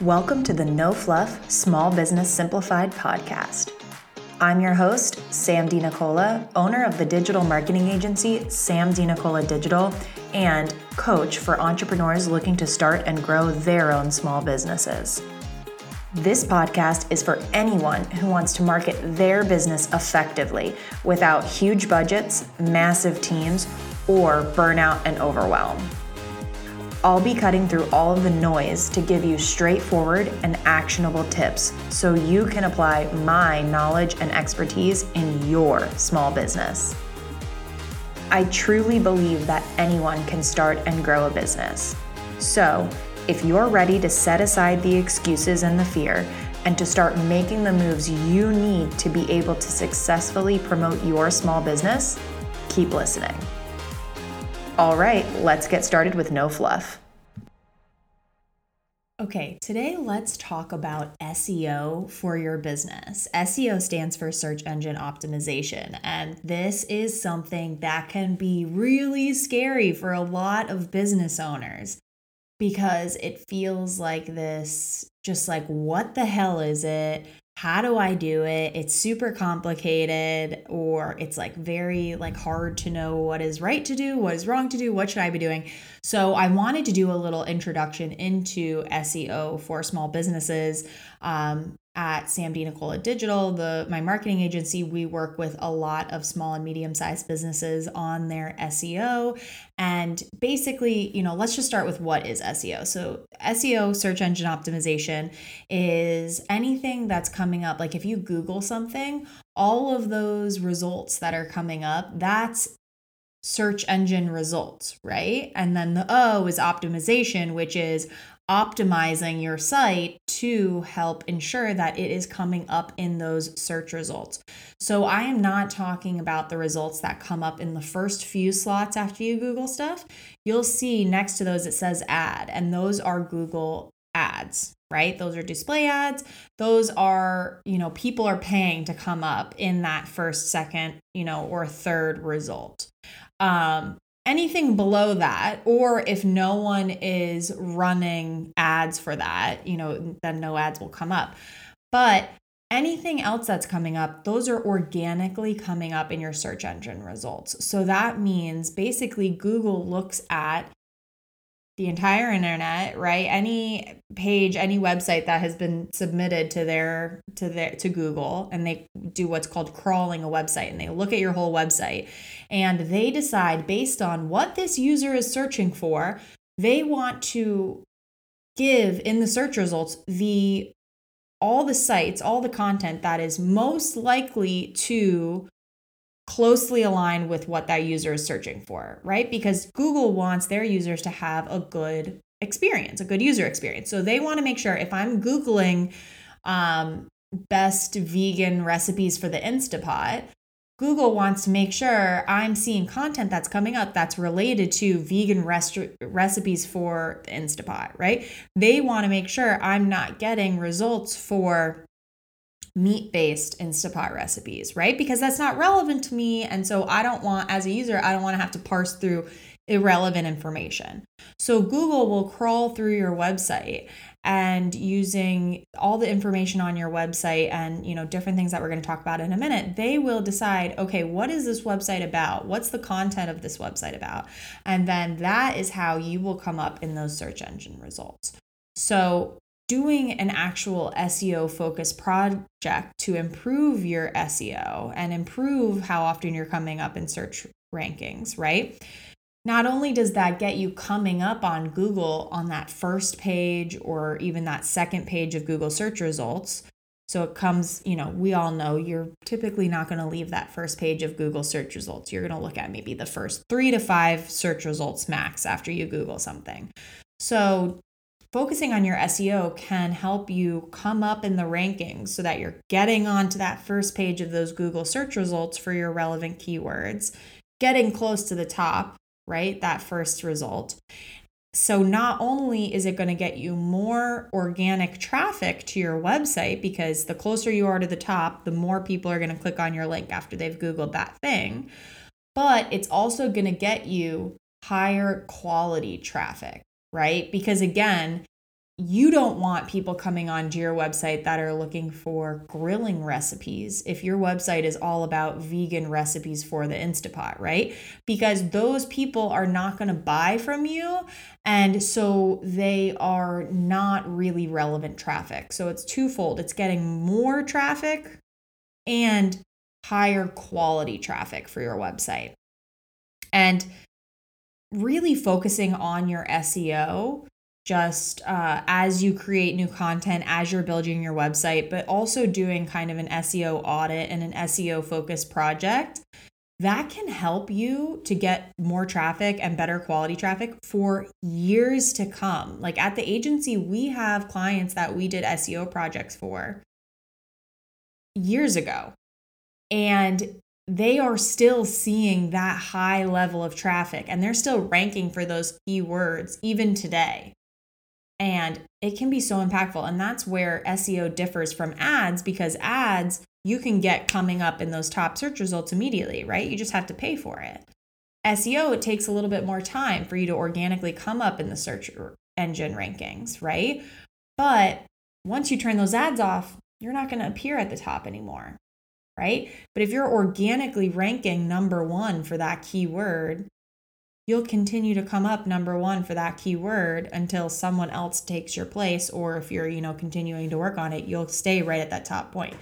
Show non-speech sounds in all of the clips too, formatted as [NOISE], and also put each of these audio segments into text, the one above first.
Welcome to the No Fluff Small Business Simplified podcast. I'm your host, Sam DiNicola, owner of the digital marketing agency Sam DiNicola Digital, and coach for entrepreneurs looking to start and grow their own small businesses. This podcast is for anyone who wants to market their business effectively without huge budgets, massive teams, or burnout and overwhelm. I'll be cutting through all of the noise to give you straightforward and actionable tips so you can apply my knowledge and expertise in your small business. I truly believe that anyone can start and grow a business. So, if you're ready to set aside the excuses and the fear and to start making the moves you need to be able to successfully promote your small business, keep listening. All right, let's get started with no fluff. Okay, today let's talk about SEO for your business. SEO stands for search engine optimization, and this is something that can be really scary for a lot of business owners because it feels like this just like, what the hell is it? How do I do it? It's super complicated or it's like very like hard to know what is right to do, what is wrong to do, what should I be doing? So I wanted to do a little introduction into SEO for small businesses. Um, at Sam DiNicola Digital, the my marketing agency, we work with a lot of small and medium-sized businesses on their SEO. And basically, you know, let's just start with what is SEO. So SEO, search engine optimization, is anything that's coming up. Like if you Google something, all of those results that are coming up, that's search engine results, right? And then the O is optimization, which is optimizing your site to help ensure that it is coming up in those search results. So I am not talking about the results that come up in the first few slots after you Google stuff. You'll see next to those it says ad, and those are Google ads right those are display ads those are you know people are paying to come up in that first second you know or third result um anything below that or if no one is running ads for that you know then no ads will come up. But anything else that's coming up those are organically coming up in your search engine results. So that means basically google looks at the entire internet, right? Any page, any website that has been submitted to their to their to Google and they do what's called crawling a website and they look at your whole website and they decide based on what this user is searching for, they want to give in the search results the all the sites, all the content that is most likely to closely aligned with what that user is searching for, right? Because Google wants their users to have a good experience, a good user experience. So they want to make sure if I'm Googling um, best vegan recipes for the Instapot, Google wants to make sure I'm seeing content that's coming up that's related to vegan rest- recipes for the Instapot, right? They want to make sure I'm not getting results for meat based Instapot recipes, right? Because that's not relevant to me. And so I don't want, as a user, I don't want to have to parse through irrelevant information. So Google will crawl through your website and using all the information on your website and you know different things that we're going to talk about in a minute they will decide okay what is this website about what's the content of this website about and then that is how you will come up in those search engine results so doing an actual SEO focused project to improve your SEO and improve how often you're coming up in search rankings, right? Not only does that get you coming up on Google on that first page or even that second page of Google search results. So it comes, you know, we all know you're typically not going to leave that first page of Google search results. You're going to look at maybe the first three to five search results max after you Google something. So focusing on your SEO can help you come up in the rankings so that you're getting onto that first page of those Google search results for your relevant keywords, getting close to the top, right? That first result. So, not only is it going to get you more organic traffic to your website, because the closer you are to the top, the more people are going to click on your link after they've Googled that thing, but it's also going to get you higher quality traffic right? Because again, you don't want people coming onto your website that are looking for grilling recipes if your website is all about vegan recipes for the Instapot, right? Because those people are not going to buy from you. And so they are not really relevant traffic. So it's twofold it's getting more traffic and higher quality traffic for your website. And really focusing on your SEO just uh, as you create new content, as you're building your website, but also doing kind of an SEO audit and an SEO focused project, that can help you to get more traffic and better quality traffic for years to come. Like at the agency, we have clients that we did SEO projects for years ago. And they are still seeing that high level of traffic and they're still ranking for those keywords even today. And it can be so impactful. And that's where SEO differs from ads because ads you can get coming up in those top search results immediately, right? You just have to pay for it. SEO, it takes a little bit more time for you to organically come up in the search engine rankings, right? But once you turn those ads off, you're not going to appear at the top anymore, right? But if you're organically ranking number one for that keyword, you'll continue to come up number one for that keyword until someone else takes your place or if you're you know continuing to work on it you'll stay right at that top point.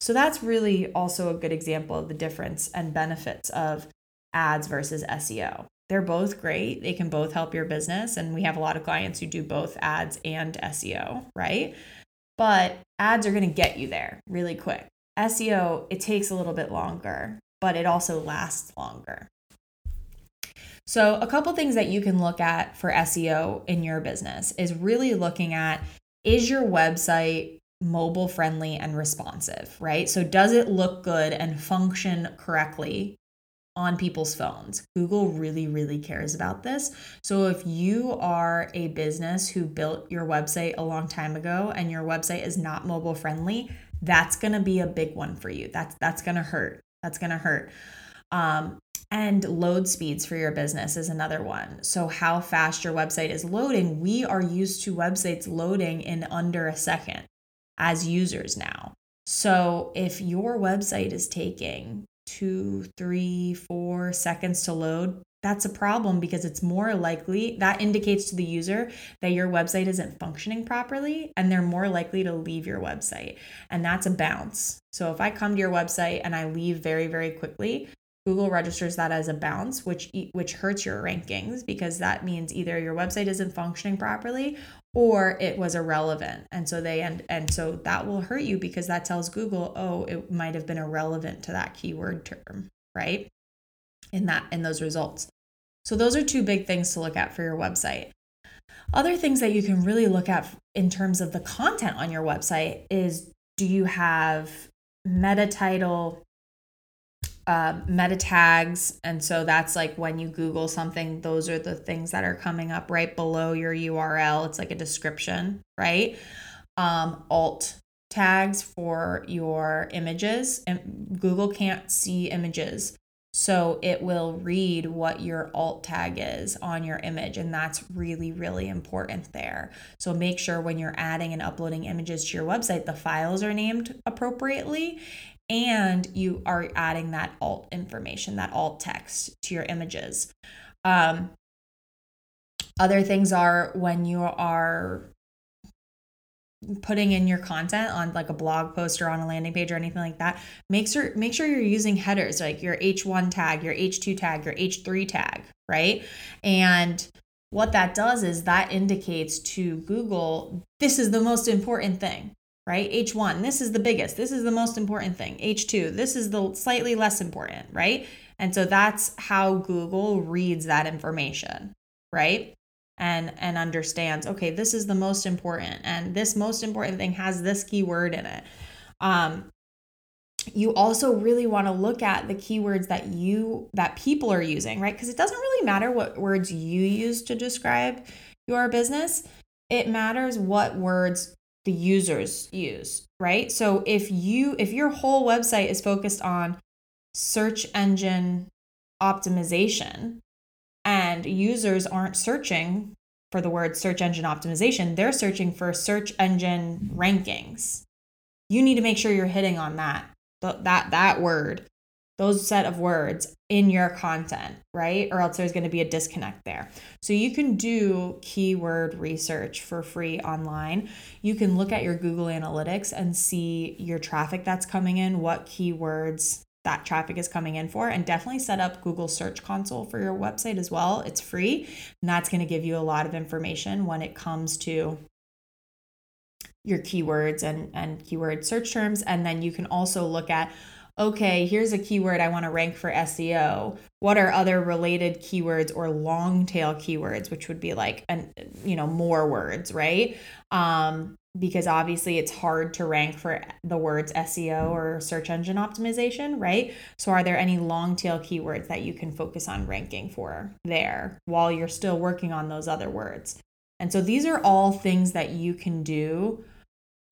So that's really also a good example of the difference and benefits of ads versus seo they're both great. They can both help your business and we have a lot of clients who do both ads and seo right? But ads are going to get you there really quick seo it takes a little bit longer but it also lasts longer so, a couple things that you can look at for SEO in your business is really looking at is your website mobile friendly and responsive, right? So, does it look good and function correctly on people's phones? Google really, really cares about this. So, if you are a business who built your website a long time ago and your website is not mobile friendly, that's going to be a big one for you. That's that's going to hurt. That's going to hurt. Um, and load speeds for your business is another one. So, how fast your website is loading. We are used to websites loading in under a second as users now. So, if your website is taking two, three, four seconds to load, that's a problem because it's more likely that indicates to the user that your website isn't functioning properly and they're more likely to leave your website. And that's a bounce. So if I come to your website and I leave very, very quickly, Google registers that as a bounce, which which hurts your rankings because that means either your website isn't functioning properly or it was irrelevant. And so they and and so that will hurt you because that tells Google, "Oh, it might have been irrelevant to that keyword term," right? In that in those results. So those are two big things to look at for your website. Other things that you can really look at in terms of the content on your website is do you have meta title uh, meta tags. And so that's like when you Google something, those are the things that are coming up right below your URL. It's like a description, right? Um, alt tags for your images. And Google can't see images. So it will read what your alt tag is on your image. And that's really, really important there. So make sure when you're adding and uploading images to your website, the files are named appropriately and you are adding that alt information, that alt text to your images. Um, other things are when you are putting in your content on like a blog post or on a landing page or anything like that make sure make sure you're using headers like your h1 tag your h2 tag your h3 tag right and what that does is that indicates to google this is the most important thing right? H1, this is the biggest. This is the most important thing. H2, this is the slightly less important, right? And so that's how Google reads that information, right? And and understands, okay, this is the most important and this most important thing has this keyword in it. Um you also really want to look at the keywords that you that people are using, right? Because it doesn't really matter what words you use to describe your business. It matters what words the users use, right? So if you if your whole website is focused on search engine optimization and users aren't searching for the word search engine optimization, they're searching for search engine rankings. You need to make sure you're hitting on that that that word, those set of words in your content, right? Or else there's going to be a disconnect there. So you can do keyword research for free online. You can look at your Google Analytics and see your traffic that's coming in, what keywords that traffic is coming in for and definitely set up Google Search Console for your website as well. It's free and that's going to give you a lot of information when it comes to your keywords and and keyword search terms and then you can also look at okay, here's a keyword I want to rank for SEO. What are other related keywords or long tail keywords, which would be like an you know more words, right? Um, because obviously it's hard to rank for the words SEO or search engine optimization, right? So, are there any long tail keywords that you can focus on ranking for there while you're still working on those other words? And so, these are all things that you can do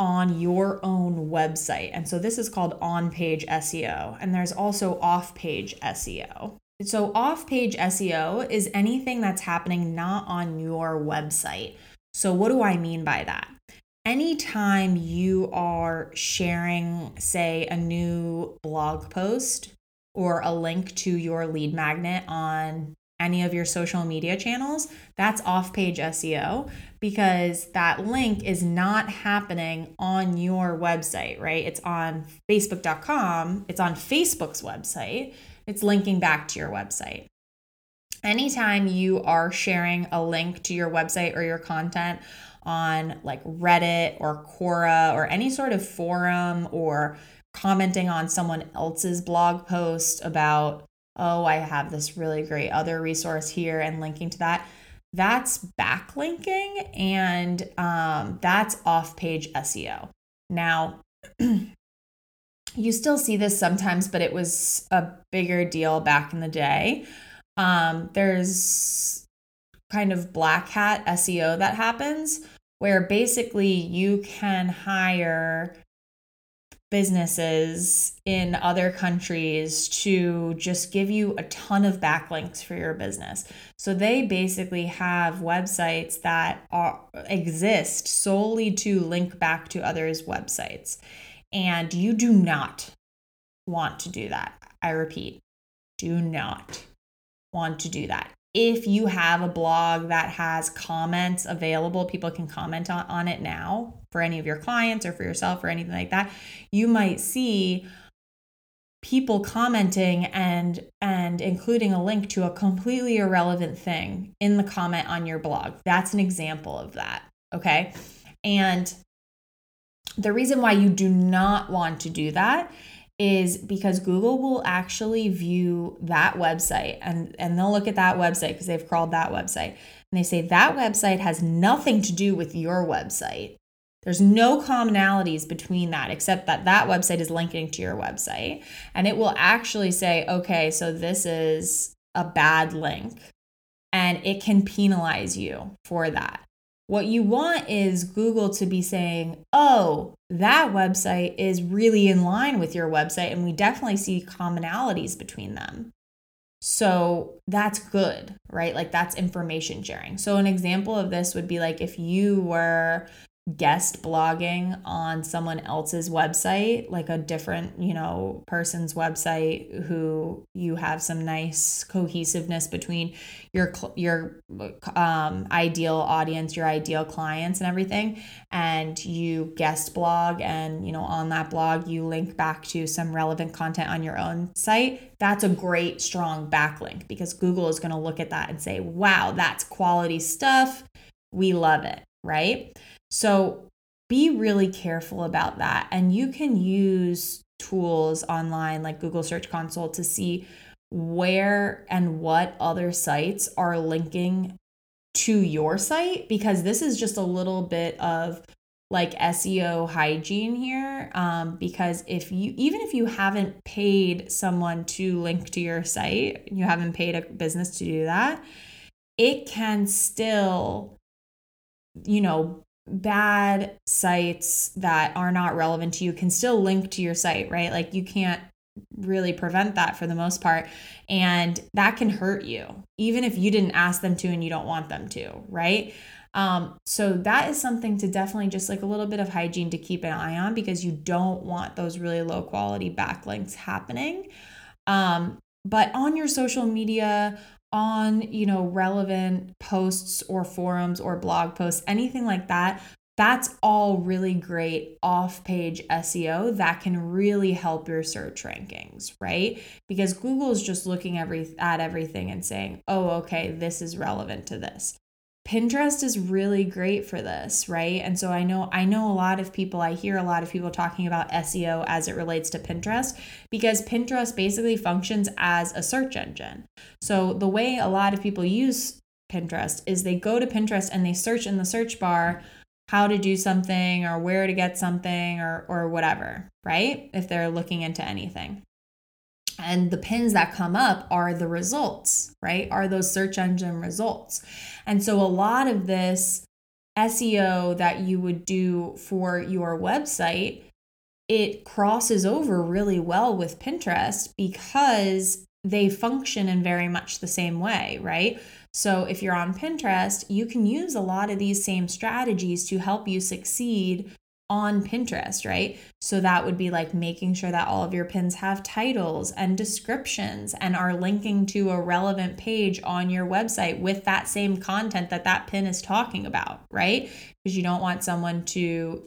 on your own website. And so, this is called on page SEO, and there's also off page SEO. So, off page SEO is anything that's happening not on your website. So, what do I mean by that? anytime you are sharing, say, a new blog post or a link to your lead magnet on any of your social media channels, that's off page SEO because that link is not happening on your website, right? It's on facebook.com, it's on Facebook's website, it's linking back to your website. Anytime you are sharing a link to your website or your content on like Reddit or Quora or any sort of forum or commenting on someone else's blog post about, oh, I have this really great other resource here and linking to that. That's backlinking and um, that's off page SEO. Now, [CLEARS THROAT] you still see this sometimes, but it was a bigger deal back in the day. Um, there's kind of black hat SEO that happens where basically you can hire businesses in other countries to just give you a ton of backlinks for your business. So they basically have websites that are, exist solely to link back to others' websites. And you do not want to do that. I repeat, do not want to do that if you have a blog that has comments available, people can comment on, on it now for any of your clients or for yourself or anything like that. You might see people commenting and and including a link to a completely irrelevant thing in the comment on your blog. That's an example of that. Okay. And the reason why you do not want to do that is because Google will actually view that website and, and they'll look at that website because they've crawled that website. And they say that website has nothing to do with your website. There's no commonalities between that except that that website is linking to your website. And it will actually say, okay, so this is a bad link and it can penalize you for that. What you want is Google to be saying, oh, that website is really in line with your website, and we definitely see commonalities between them. So that's good, right? Like that's information sharing. So, an example of this would be like if you were guest blogging on someone else's website, like a different, you know, person's website who you have some nice cohesiveness between your your um, ideal audience, your ideal clients and everything, and you guest blog and, you know, on that blog you link back to some relevant content on your own site. That's a great strong backlink because Google is going to look at that and say, "Wow, that's quality stuff. We love it." Right? So be really careful about that. And you can use tools online like Google Search Console to see where and what other sites are linking to your site because this is just a little bit of like SEO hygiene here. Um, because if you, even if you haven't paid someone to link to your site, you haven't paid a business to do that, it can still, you know, bad sites that are not relevant to you can still link to your site, right? Like you can't really prevent that for the most part. And that can hurt you, even if you didn't ask them to and you don't want them to, right? Um, so that is something to definitely just like a little bit of hygiene to keep an eye on because you don't want those really low quality backlinks happening. Um, but on your social media, on you know relevant posts or forums or blog posts, anything like that, that's all really great off page SEO that can really help your search rankings, right? Because Google is just looking every, at everything and saying, oh, okay, this is relevant to this. Pinterest is really great for this, right? And so I know I know a lot of people I hear a lot of people talking about SEO as it relates to Pinterest because Pinterest basically functions as a search engine. So the way a lot of people use Pinterest is they go to Pinterest and they search in the search bar how to do something or where to get something or or whatever, right? If they're looking into anything. And the pins that come up are the results, right? Are those search engine results. And so a lot of this SEO that you would do for your website, it crosses over really well with Pinterest because they function in very much the same way, right? So if you're on Pinterest, you can use a lot of these same strategies to help you succeed on Pinterest, right? So that would be like making sure that all of your pins have titles and descriptions and are linking to a relevant page on your website with that same content that that pin is talking about, right? Because you don't want someone to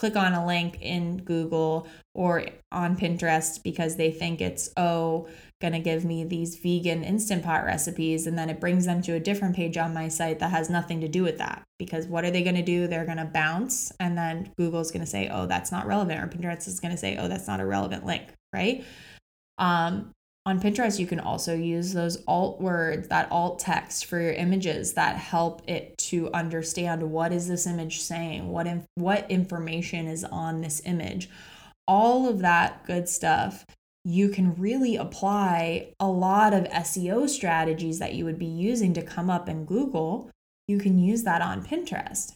click on a link in Google or on Pinterest because they think it's, oh, going to give me these vegan instant pot recipes and then it brings them to a different page on my site that has nothing to do with that. Because what are they going to do? They're going to bounce and then google's going to say oh that's not relevant or pinterest is going to say oh that's not a relevant link right? Um, on pinterest you can also use those alt words that alt text for your images that help it to understand what is this image saying what in, what information is on this image all of that good stuff you can really apply a lot of SEO strategies that you would be using to come up in Google. You can use that on Pinterest.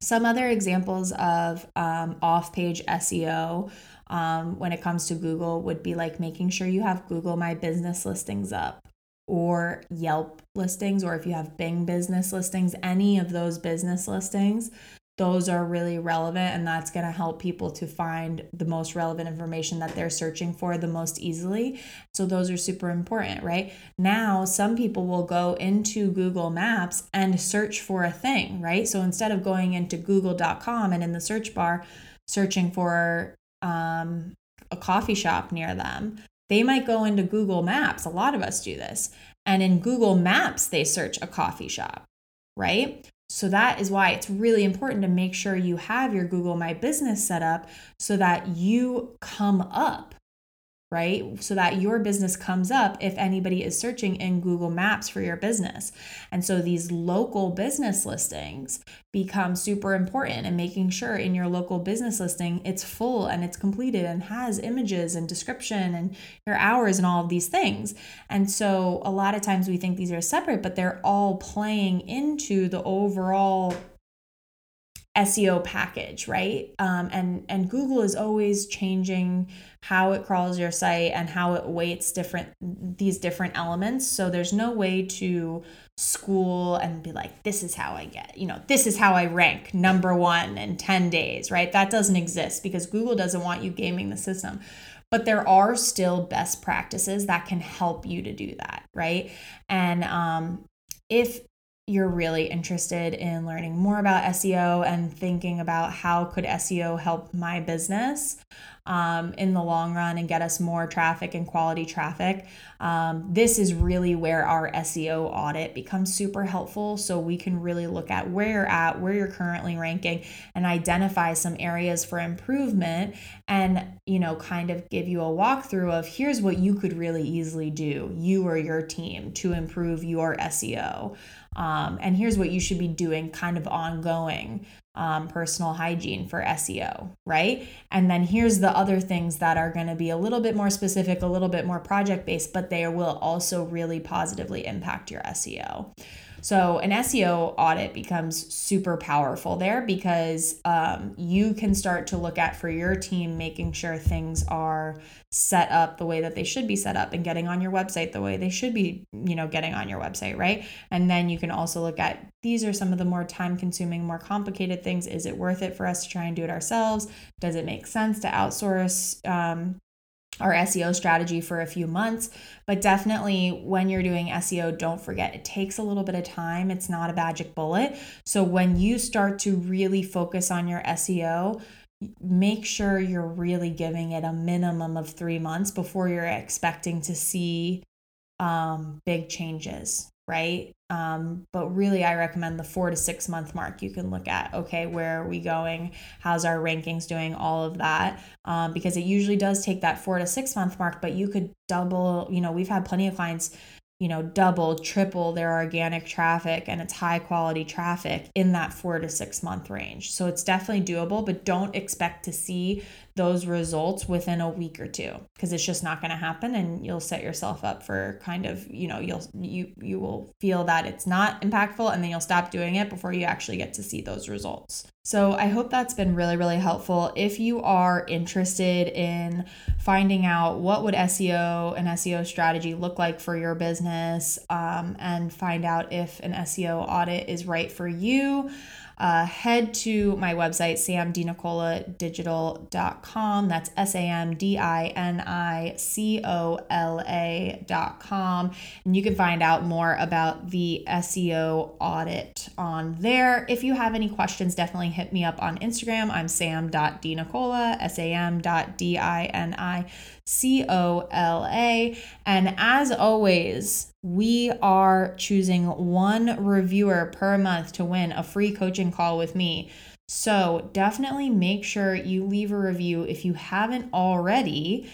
Some other examples of um, off page SEO um, when it comes to Google would be like making sure you have Google My Business listings up or Yelp listings, or if you have Bing business listings, any of those business listings those are really relevant and that's going to help people to find the most relevant information that they're searching for the most easily. So those are super important, right? Now, some people will go into Google Maps and search for a thing, right? So instead of going into google.com and in the search bar searching for um, a coffee shop near them, they might go into Google Maps. A lot of us do this. And in Google Maps, they search a coffee shop, right? So that is why it's really important to make sure you have your Google My Business set up so that you come up right? So that your business comes up if anybody is searching in Google Maps for your business. And so these local business listings become super important and making sure in your local business listing it's full and it's completed and has images and description and your hours and all of these things. And so a lot of times we think these are separate, but they're all playing into the overall SEO package, right? Um, and and Google is always changing how it crawls your site and how it weights different these different elements. So there's no way to school and be like, this is how I get, you know, this is how I rank number one in 10 days, right? That doesn't exist because Google doesn't want you gaming the system. But there are still best practices that can help you to do that, right? And um, if you're really interested in learning more about SEO and thinking about how could SEO help my business um, in the long run and get us more traffic and quality traffic, um, this is really where our SEO audit becomes super helpful. So we can really look at where you're at, where you're currently ranking, and identify some areas for improvement and, you know, kind of give you a walkthrough of here's what you could really easily do, you or your team, to improve your SEO. Um, and here's what you should be doing kind of ongoing um, personal hygiene for SEO, right? And then here's the other things that are going to be a little bit more specific, a little bit more project based, but they will also really positively impact your SEO. So, an SEO audit becomes super powerful there because um, you can start to look at for your team making sure things are set up the way that they should be set up and getting on your website the way they should be, you know, getting on your website, right? And then you can also look at these are some of the more time consuming, more complicated things. Is it worth it for us to try and do it ourselves? Does it make sense to outsource um, our SEO strategy for a few months. But definitely, when you're doing SEO, don't forget it takes a little bit of time. It's not a magic bullet. So, when you start to really focus on your SEO, make sure you're really giving it a minimum of three months before you're expecting to see um, big changes, right? Um, but really, I recommend the four to six month mark. You can look at, okay, where are we going? How's our rankings doing? All of that. Um, because it usually does take that four to six month mark, but you could double, you know, we've had plenty of clients you know, double, triple their organic traffic and it's high quality traffic in that four to six month range. So it's definitely doable, but don't expect to see those results within a week or two because it's just not going to happen and you'll set yourself up for kind of you know you'll you you will feel that it's not impactful and then you'll stop doing it before you actually get to see those results. So i hope that's been really really helpful. If you are interested in finding out what would seo and seo strategy look like for your business um, and find out if an seo audit is right for you uh, head to my website, samdinicola.digital.com. That's S A M D I N I C O L A.com. And you can find out more about the SEO audit on there. If you have any questions, definitely hit me up on Instagram. I'm sam.dinicola, S A M.D-I-N-I C O L A. And as always, we are choosing one reviewer per month to win a free coaching call with me. So definitely make sure you leave a review if you haven't already.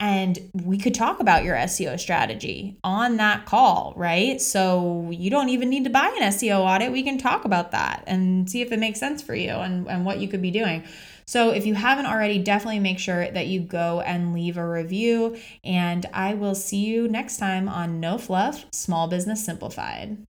And we could talk about your SEO strategy on that call, right? So you don't even need to buy an SEO audit. We can talk about that and see if it makes sense for you and, and what you could be doing. So if you haven't already, definitely make sure that you go and leave a review. And I will see you next time on No Fluff Small Business Simplified.